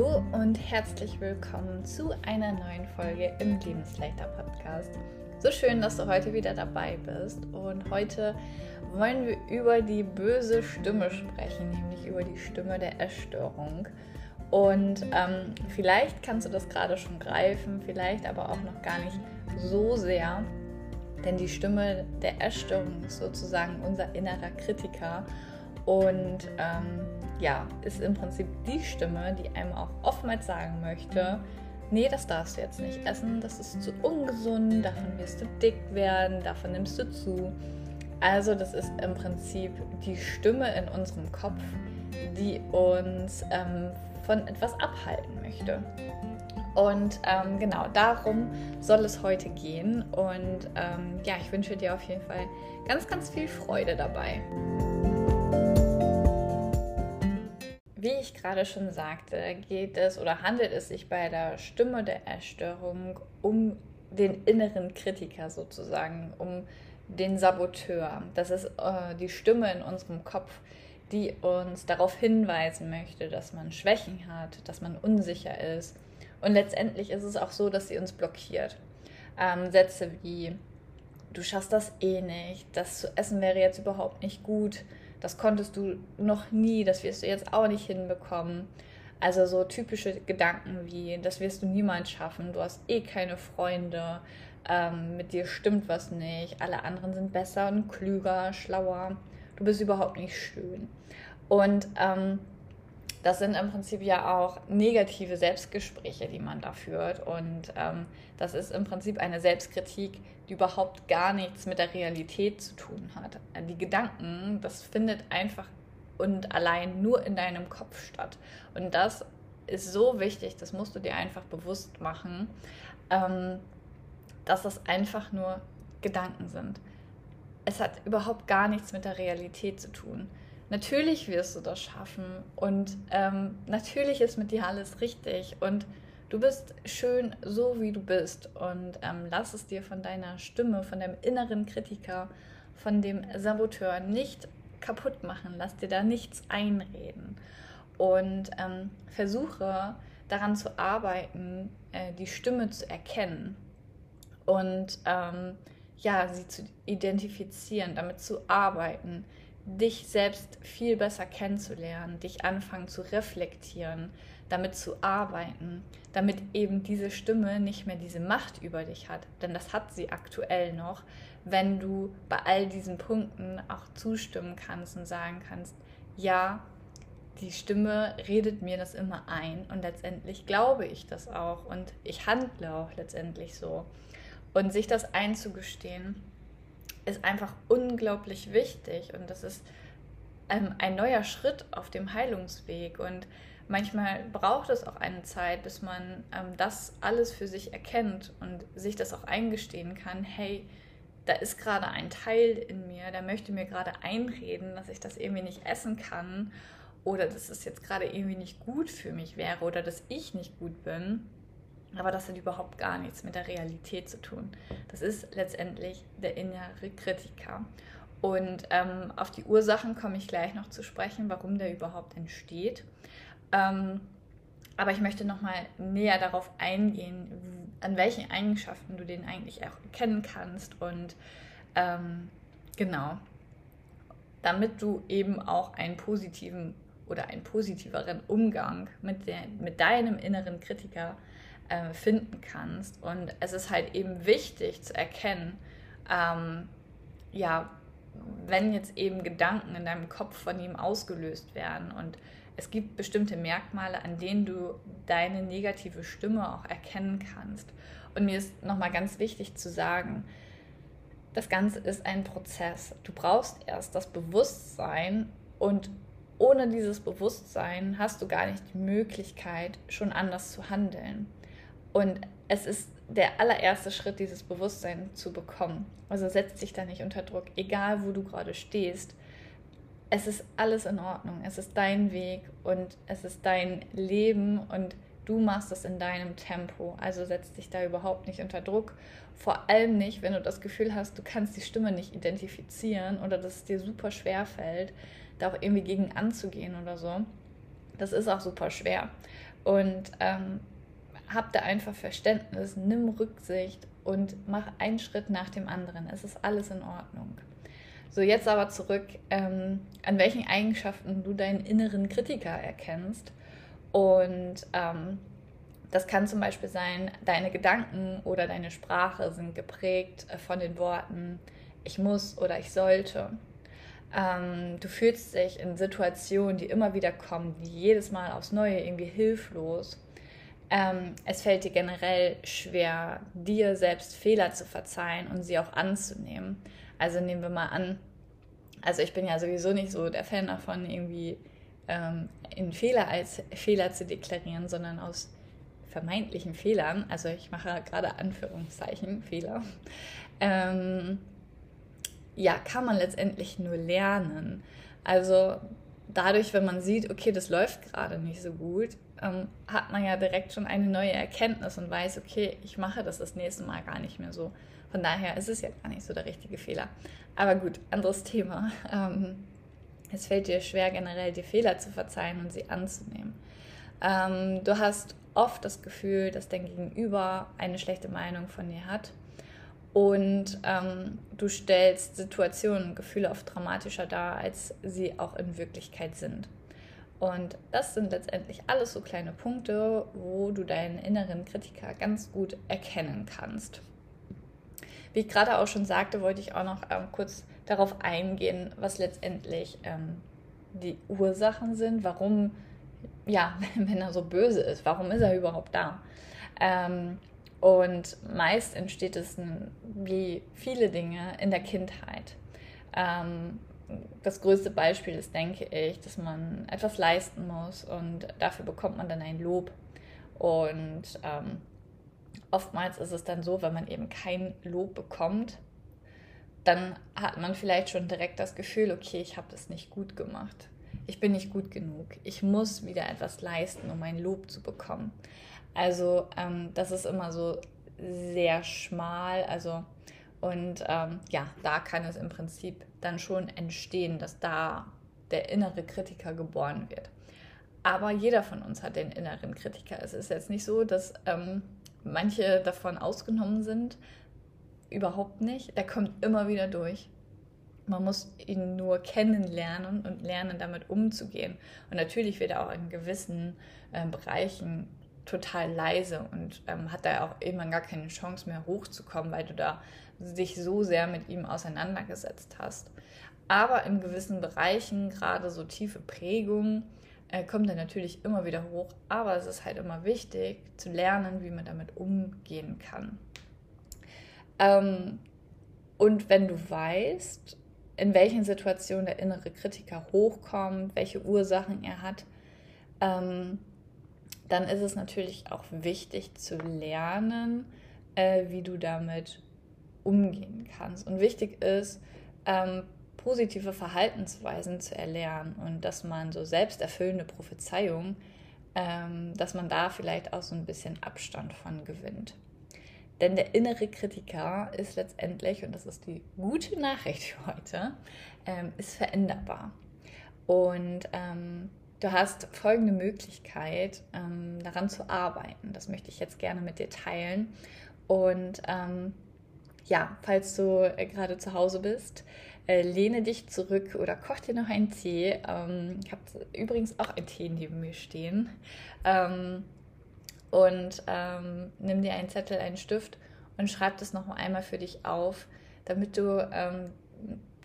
Hallo und herzlich willkommen zu einer neuen Folge im Lebensleichter Podcast. So schön, dass du heute wieder dabei bist. Und heute wollen wir über die böse Stimme sprechen, nämlich über die Stimme der Essstörung. Und ähm, vielleicht kannst du das gerade schon greifen, vielleicht aber auch noch gar nicht so sehr. Denn die Stimme der Essstörung ist sozusagen unser innerer Kritiker. Und ähm, ja, ist im Prinzip die Stimme, die einem auch oftmals sagen möchte, nee, das darfst du jetzt nicht essen, das ist zu ungesund, davon wirst du dick werden, davon nimmst du zu. Also das ist im Prinzip die Stimme in unserem Kopf, die uns ähm, von etwas abhalten möchte. Und ähm, genau darum soll es heute gehen. Und ähm, ja, ich wünsche dir auf jeden Fall ganz, ganz viel Freude dabei. Wie ich gerade schon sagte, geht es oder handelt es sich bei der Stimme der Erstörung um den inneren Kritiker sozusagen, um den Saboteur. Das ist äh, die Stimme in unserem Kopf, die uns darauf hinweisen möchte, dass man Schwächen hat, dass man unsicher ist. Und letztendlich ist es auch so, dass sie uns blockiert. Ähm, Sätze wie, du schaffst das eh nicht, das zu essen wäre jetzt überhaupt nicht gut, das konntest du noch nie, das wirst du jetzt auch nicht hinbekommen. Also so typische Gedanken wie, das wirst du niemals schaffen, du hast eh keine Freunde, ähm, mit dir stimmt was nicht, alle anderen sind besser und klüger, schlauer, du bist überhaupt nicht schön. Und ähm, das sind im Prinzip ja auch negative Selbstgespräche, die man da führt. Und ähm, das ist im Prinzip eine Selbstkritik, die überhaupt gar nichts mit der Realität zu tun hat. Die Gedanken, das findet einfach und allein nur in deinem Kopf statt. Und das ist so wichtig, das musst du dir einfach bewusst machen, ähm, dass das einfach nur Gedanken sind. Es hat überhaupt gar nichts mit der Realität zu tun natürlich wirst du das schaffen und ähm, natürlich ist mit dir alles richtig und du bist schön so, wie du bist und ähm, lass es dir von deiner Stimme, von deinem inneren Kritiker, von dem Saboteur nicht kaputt machen, lass dir da nichts einreden und ähm, versuche daran zu arbeiten, äh, die Stimme zu erkennen und ähm, ja, sie zu identifizieren, damit zu arbeiten, dich selbst viel besser kennenzulernen, dich anfangen zu reflektieren, damit zu arbeiten, damit eben diese Stimme nicht mehr diese Macht über dich hat. Denn das hat sie aktuell noch, wenn du bei all diesen Punkten auch zustimmen kannst und sagen kannst, ja, die Stimme redet mir das immer ein und letztendlich glaube ich das auch und ich handle auch letztendlich so. Und sich das einzugestehen, ist einfach unglaublich wichtig und das ist ähm, ein neuer Schritt auf dem Heilungsweg und manchmal braucht es auch eine Zeit, bis man ähm, das alles für sich erkennt und sich das auch eingestehen kann, hey, da ist gerade ein Teil in mir, der möchte mir gerade einreden, dass ich das irgendwie nicht essen kann oder dass es jetzt gerade irgendwie nicht gut für mich wäre oder dass ich nicht gut bin. Aber das hat überhaupt gar nichts mit der Realität zu tun. Das ist letztendlich der innere Kritiker. Und ähm, auf die Ursachen komme ich gleich noch zu sprechen, warum der überhaupt entsteht. Ähm, aber ich möchte nochmal näher darauf eingehen, an welchen Eigenschaften du den eigentlich auch erkennen kannst. Und ähm, genau, damit du eben auch einen positiven oder einen positiveren Umgang mit, der, mit deinem inneren Kritiker äh, finden kannst. Und es ist halt eben wichtig zu erkennen, ähm, ja, wenn jetzt eben Gedanken in deinem Kopf von ihm ausgelöst werden und es gibt bestimmte Merkmale, an denen du deine negative Stimme auch erkennen kannst. Und mir ist nochmal ganz wichtig zu sagen, das Ganze ist ein Prozess. Du brauchst erst das Bewusstsein und ohne dieses Bewusstsein hast du gar nicht die Möglichkeit, schon anders zu handeln. Und es ist der allererste Schritt, dieses Bewusstsein zu bekommen. Also setz dich da nicht unter Druck, egal wo du gerade stehst. Es ist alles in Ordnung. Es ist dein Weg und es ist dein Leben und du machst es in deinem Tempo. Also setz dich da überhaupt nicht unter Druck. Vor allem nicht, wenn du das Gefühl hast, du kannst die Stimme nicht identifizieren oder dass es dir super schwer fällt, da auch irgendwie gegen anzugehen oder so. Das ist auch super schwer Und ähm, hab da einfach Verständnis, nimm Rücksicht und mach einen Schritt nach dem anderen. Es ist alles in Ordnung. So, jetzt aber zurück, ähm, an welchen Eigenschaften du deinen inneren Kritiker erkennst. Und ähm, das kann zum Beispiel sein, deine Gedanken oder deine Sprache sind geprägt äh, von den Worten ich muss oder ich sollte. Ähm, du fühlst dich in Situationen, die immer wieder kommen, jedes Mal aufs Neue irgendwie hilflos. Ähm, es fällt dir generell schwer, dir selbst Fehler zu verzeihen und sie auch anzunehmen. Also nehmen wir mal an, also ich bin ja sowieso nicht so der Fan davon, irgendwie ähm, in Fehler als Fehler zu deklarieren, sondern aus vermeintlichen Fehlern, also ich mache gerade Anführungszeichen Fehler, ähm, ja, kann man letztendlich nur lernen. Also dadurch, wenn man sieht, okay, das läuft gerade nicht so gut, ähm, hat man ja direkt schon eine neue Erkenntnis und weiß, okay, ich mache das das nächste Mal gar nicht mehr so. Von daher ist es ja gar nicht so der richtige Fehler. Aber gut, anderes Thema. Ähm, es fällt dir schwer, generell die Fehler zu verzeihen und sie anzunehmen. Ähm, du hast oft das Gefühl, dass dein Gegenüber eine schlechte Meinung von dir hat. Und ähm, du stellst Situationen, Gefühle oft dramatischer dar, als sie auch in Wirklichkeit sind. Und das sind letztendlich alles so kleine Punkte, wo du deinen inneren Kritiker ganz gut erkennen kannst. Wie ich gerade auch schon sagte, wollte ich auch noch ähm, kurz darauf eingehen, was letztendlich ähm, die Ursachen sind, warum, ja, wenn er so böse ist, warum ist er überhaupt da? Ähm, und meist entsteht es wie viele Dinge in der Kindheit. Ähm, das größte Beispiel ist, denke ich, dass man etwas leisten muss und dafür bekommt man dann ein Lob. Und ähm, oftmals ist es dann so, wenn man eben kein Lob bekommt, dann hat man vielleicht schon direkt das Gefühl, okay, ich habe das nicht gut gemacht. Ich bin nicht gut genug. Ich muss wieder etwas leisten, um ein Lob zu bekommen. Also ähm, das ist immer so sehr schmal. Also und ähm, ja, da kann es im Prinzip dann schon entstehen, dass da der innere Kritiker geboren wird. Aber jeder von uns hat den inneren Kritiker. Es ist jetzt nicht so, dass ähm, manche davon ausgenommen sind. Überhaupt nicht. Der kommt immer wieder durch. Man muss ihn nur kennenlernen und lernen, damit umzugehen. Und natürlich wird er auch in gewissen äh, Bereichen total leise und ähm, hat da auch irgendwann gar keine Chance mehr hochzukommen, weil du da dich so sehr mit ihm auseinandergesetzt hast. Aber in gewissen Bereichen, gerade so tiefe Prägungen, äh, kommt er natürlich immer wieder hoch. Aber es ist halt immer wichtig zu lernen, wie man damit umgehen kann. Ähm, und wenn du weißt, in welchen Situationen der innere Kritiker hochkommt, welche Ursachen er hat, ähm, dann ist es natürlich auch wichtig zu lernen, äh, wie du damit umgehen kannst. Und wichtig ist, ähm, positive Verhaltensweisen zu erlernen und dass man so selbsterfüllende Prophezeiungen, ähm, dass man da vielleicht auch so ein bisschen Abstand von gewinnt. Denn der innere Kritiker ist letztendlich, und das ist die gute Nachricht für heute, ähm, ist veränderbar. Und ähm, Du hast folgende Möglichkeit, ähm, daran zu arbeiten. Das möchte ich jetzt gerne mit dir teilen. Und ähm, ja, falls du äh, gerade zu Hause bist, äh, lehne dich zurück oder koch dir noch einen Tee. Ähm, ich habe übrigens auch einen Tee neben mir stehen. Ähm, und ähm, nimm dir einen Zettel, einen Stift und schreib das noch einmal für dich auf, damit du ähm,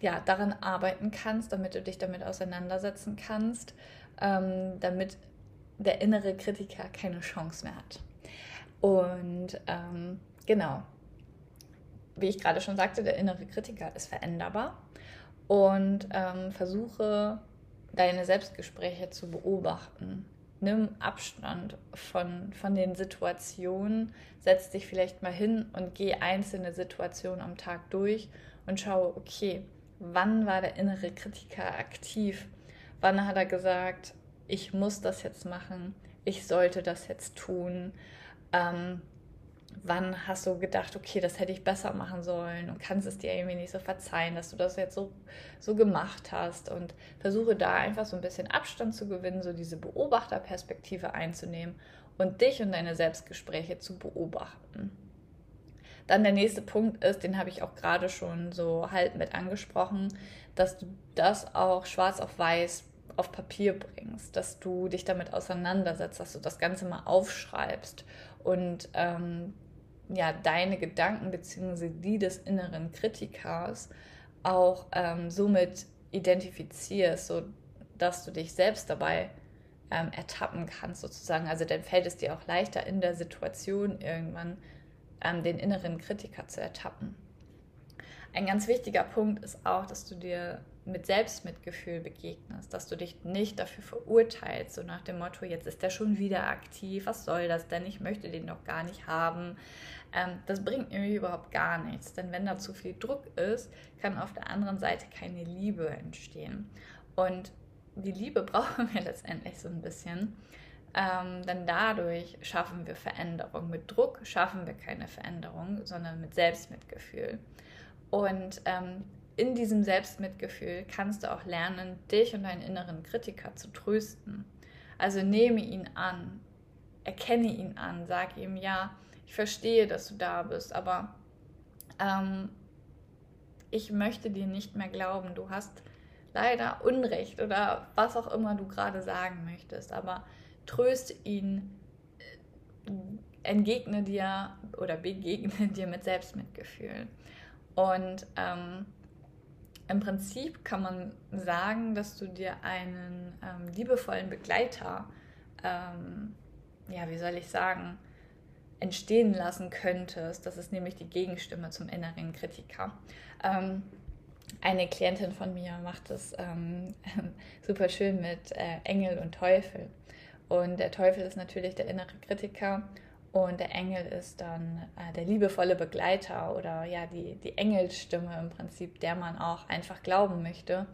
ja, daran arbeiten kannst, damit du dich damit auseinandersetzen kannst ähm, damit der innere Kritiker keine Chance mehr hat. Und ähm, genau, wie ich gerade schon sagte, der innere Kritiker ist veränderbar und ähm, versuche deine Selbstgespräche zu beobachten. Nimm Abstand von, von den Situationen, setz dich vielleicht mal hin und geh einzelne Situationen am Tag durch und schaue, okay, wann war der innere Kritiker aktiv? Wann hat er gesagt, ich muss das jetzt machen, ich sollte das jetzt tun? Ähm, wann hast du gedacht, okay, das hätte ich besser machen sollen und kannst es dir irgendwie nicht so verzeihen, dass du das jetzt so, so gemacht hast und versuche da einfach so ein bisschen Abstand zu gewinnen, so diese Beobachterperspektive einzunehmen und dich und deine Selbstgespräche zu beobachten. Dann der nächste Punkt ist, den habe ich auch gerade schon so halb mit angesprochen, dass du das auch schwarz auf weiß auf Papier bringst, dass du dich damit auseinandersetzt, dass du das Ganze mal aufschreibst und ähm, ja, deine Gedanken bzw. die des inneren Kritikers auch ähm, somit identifizierst, so dass du dich selbst dabei ähm, ertappen kannst sozusagen. Also dann fällt es dir auch leichter in der Situation irgendwann ähm, den inneren Kritiker zu ertappen. Ein ganz wichtiger Punkt ist auch, dass du dir mit Selbstmitgefühl begegnest, dass du dich nicht dafür verurteilst, so nach dem Motto, jetzt ist er schon wieder aktiv, was soll das denn, ich möchte den doch gar nicht haben. Ähm, das bringt irgendwie überhaupt gar nichts, denn wenn da zu viel Druck ist, kann auf der anderen Seite keine Liebe entstehen. Und die Liebe brauchen wir letztendlich so ein bisschen, ähm, denn dadurch schaffen wir Veränderung. Mit Druck schaffen wir keine Veränderung, sondern mit Selbstmitgefühl. Und ähm, in diesem Selbstmitgefühl kannst du auch lernen, dich und deinen inneren Kritiker zu trösten. Also nehme ihn an, erkenne ihn an, sag ihm, ja, ich verstehe, dass du da bist, aber ähm, ich möchte dir nicht mehr glauben, du hast leider Unrecht oder was auch immer du gerade sagen möchtest, aber tröste ihn, äh, entgegne dir oder begegne dir mit Selbstmitgefühl. Und ähm, im Prinzip kann man sagen, dass du dir einen ähm, liebevollen Begleiter, ähm, ja, wie soll ich sagen, entstehen lassen könntest. Das ist nämlich die Gegenstimme zum inneren Kritiker. Ähm, eine Klientin von mir macht das ähm, super schön mit äh, Engel und Teufel. Und der Teufel ist natürlich der innere Kritiker und der Engel ist dann äh, der liebevolle Begleiter oder ja, die, die Engelsstimme im Prinzip, der man auch einfach glauben möchte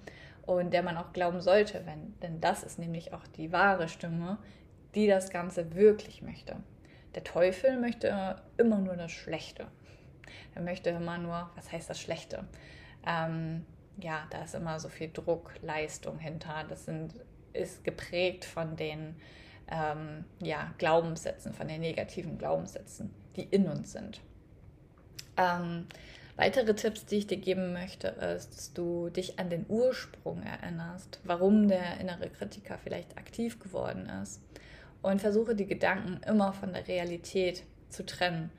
und der man auch glauben sollte, wenn, denn das ist nämlich auch die wahre Stimme, die das Ganze wirklich möchte. Der Teufel möchte immer nur das Schlechte. Er möchte immer nur, was heißt das Schlechte? Ähm, ja, da ist immer so viel Druck, Leistung hinter. Das sind, ist geprägt von den ähm, ja, Glaubenssätzen, von den negativen Glaubenssätzen, die in uns sind. Ähm, weitere Tipps, die ich dir geben möchte, ist, dass du dich an den Ursprung erinnerst, warum der innere Kritiker vielleicht aktiv geworden ist. Und versuche die Gedanken immer von der Realität zu trennen.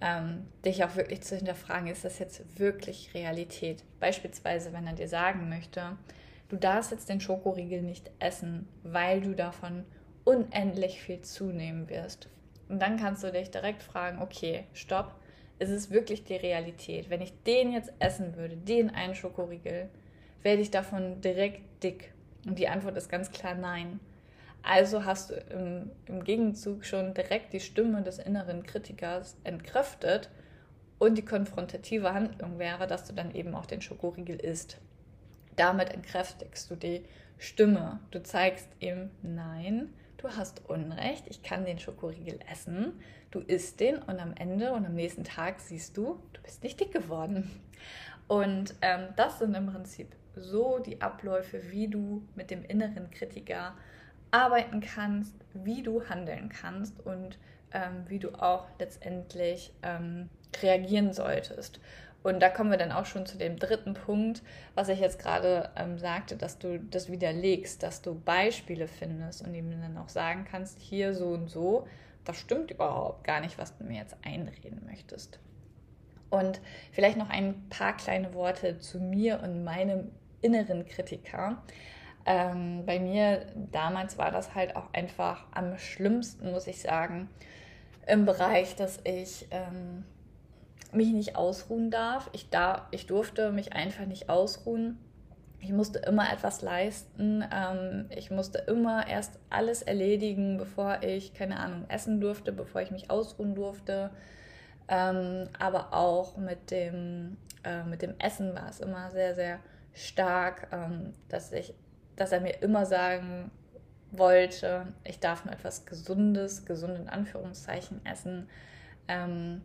Ähm, dich auch wirklich zu hinterfragen, ist das jetzt wirklich Realität? Beispielsweise, wenn er dir sagen möchte, du darfst jetzt den Schokoriegel nicht essen, weil du davon unendlich viel zunehmen wirst. Und dann kannst du dich direkt fragen, okay, stopp, ist es wirklich die Realität? Wenn ich den jetzt essen würde, den einen Schokoriegel, werde ich davon direkt dick? Und die Antwort ist ganz klar nein. Also hast du im, im Gegenzug schon direkt die Stimme des inneren Kritikers entkräftet und die konfrontative Handlung wäre, dass du dann eben auch den Schokoriegel isst. Damit entkräftigst du die Stimme. Du zeigst ihm, nein, du hast Unrecht, ich kann den Schokoriegel essen, du isst den und am Ende und am nächsten Tag siehst du, du bist nicht dick geworden. Und ähm, das sind im Prinzip so die Abläufe, wie du mit dem inneren Kritiker arbeiten kannst, wie du handeln kannst und ähm, wie du auch letztendlich ähm, reagieren solltest. Und da kommen wir dann auch schon zu dem dritten Punkt, was ich jetzt gerade ähm, sagte, dass du das widerlegst, dass du Beispiele findest und ihm dann auch sagen kannst, hier so und so, das stimmt überhaupt gar nicht, was du mir jetzt einreden möchtest. Und vielleicht noch ein paar kleine Worte zu mir und meinem inneren Kritiker. Ähm, bei mir damals war das halt auch einfach am schlimmsten, muss ich sagen, im Bereich, dass ich ähm, mich nicht ausruhen darf. Ich, darf. ich durfte mich einfach nicht ausruhen. Ich musste immer etwas leisten. Ähm, ich musste immer erst alles erledigen, bevor ich, keine Ahnung, essen durfte, bevor ich mich ausruhen durfte. Ähm, aber auch mit dem, äh, mit dem Essen war es immer sehr, sehr stark, ähm, dass, ich, dass er mir immer sagen wollte, ich darf nur etwas Gesundes, gesund in Anführungszeichen essen ähm,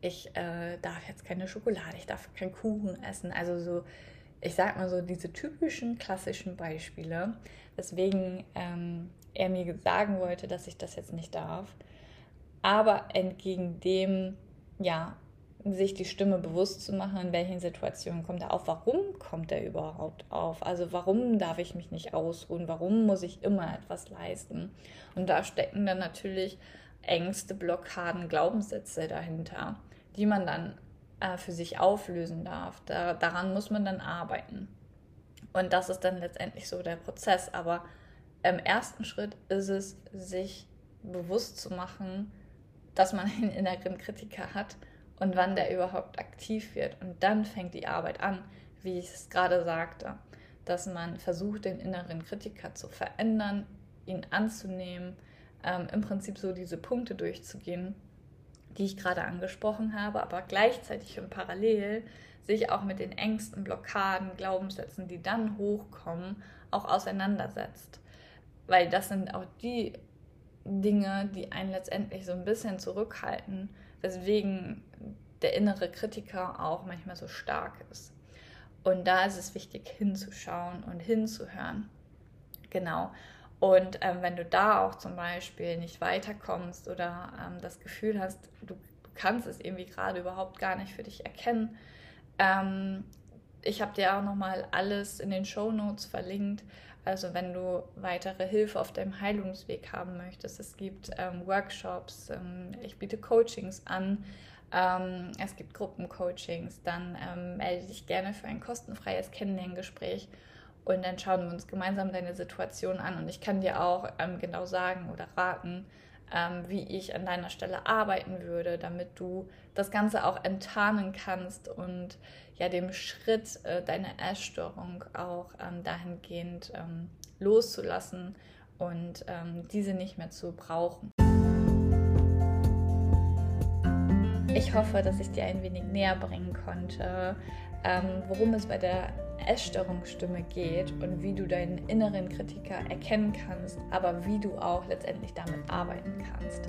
ich äh, darf jetzt keine Schokolade, ich darf keinen Kuchen essen. Also so, ich sag mal so, diese typischen klassischen Beispiele, weswegen ähm, er mir sagen wollte, dass ich das jetzt nicht darf. Aber entgegen dem, ja, sich die Stimme bewusst zu machen, in welchen Situationen kommt er auf, warum kommt er überhaupt auf, also warum darf ich mich nicht ausruhen, warum muss ich immer etwas leisten. Und da stecken dann natürlich Ängste, Blockaden, Glaubenssätze dahinter, die man dann äh, für sich auflösen darf. Da, daran muss man dann arbeiten. Und das ist dann letztendlich so der Prozess. Aber im ersten Schritt ist es, sich bewusst zu machen, dass man einen inneren Kritiker hat und wann der überhaupt aktiv wird. Und dann fängt die Arbeit an, wie ich es gerade sagte, dass man versucht, den inneren Kritiker zu verändern, ihn anzunehmen, ähm, im Prinzip so diese Punkte durchzugehen, die ich gerade angesprochen habe, aber gleichzeitig und parallel sich auch mit den Ängsten, Blockaden, Glaubenssätzen, die dann hochkommen, auch auseinandersetzt. Weil das sind auch die Dinge, die einen letztendlich so ein bisschen zurückhalten, weswegen der innere Kritiker auch manchmal so stark ist. Und da ist es wichtig hinzuschauen und hinzuhören. Genau. Und ähm, wenn du da auch zum Beispiel nicht weiterkommst oder ähm, das Gefühl hast, du, kannst es irgendwie gerade überhaupt gar nicht für dich erkennen, ähm, ich habe dir auch nochmal alles in den Show Notes verlinkt. Also wenn du weitere Hilfe auf deinem Heilungsweg haben möchtest, es gibt ähm, Workshops, ähm, ich biete Coachings an, ähm, es gibt Gruppencoachings, dann melde dich gerne für ein kostenfreies Kennenlerngespräch und dann schauen wir uns gemeinsam deine Situation an. Und ich kann dir auch ähm, genau sagen oder raten, ähm, wie ich an deiner Stelle arbeiten würde, damit du das Ganze auch enttarnen kannst und ja dem Schritt äh, deiner Essstörung auch ähm, dahingehend ähm, loszulassen und ähm, diese nicht mehr zu brauchen. Ich hoffe, dass ich dir ein wenig näher bringen konnte, ähm, worum es bei der Essstörungsstimme geht und wie du deinen inneren Kritiker erkennen kannst, aber wie du auch letztendlich damit arbeiten kannst.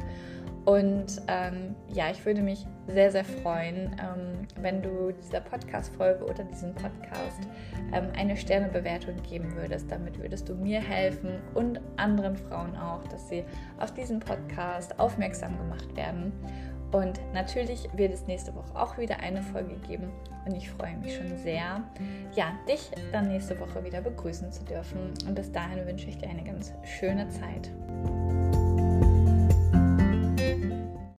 Und ähm, ja, ich würde mich sehr, sehr freuen, ähm, wenn du dieser Podcast-Folge oder diesem Podcast ähm, eine Sternebewertung geben würdest. Damit würdest du mir helfen und anderen Frauen auch, dass sie auf diesen Podcast aufmerksam gemacht werden. Und natürlich wird es nächste Woche auch wieder eine Folge geben und ich freue mich schon sehr, ja, dich dann nächste Woche wieder begrüßen zu dürfen. Und bis dahin wünsche ich dir eine ganz schöne Zeit.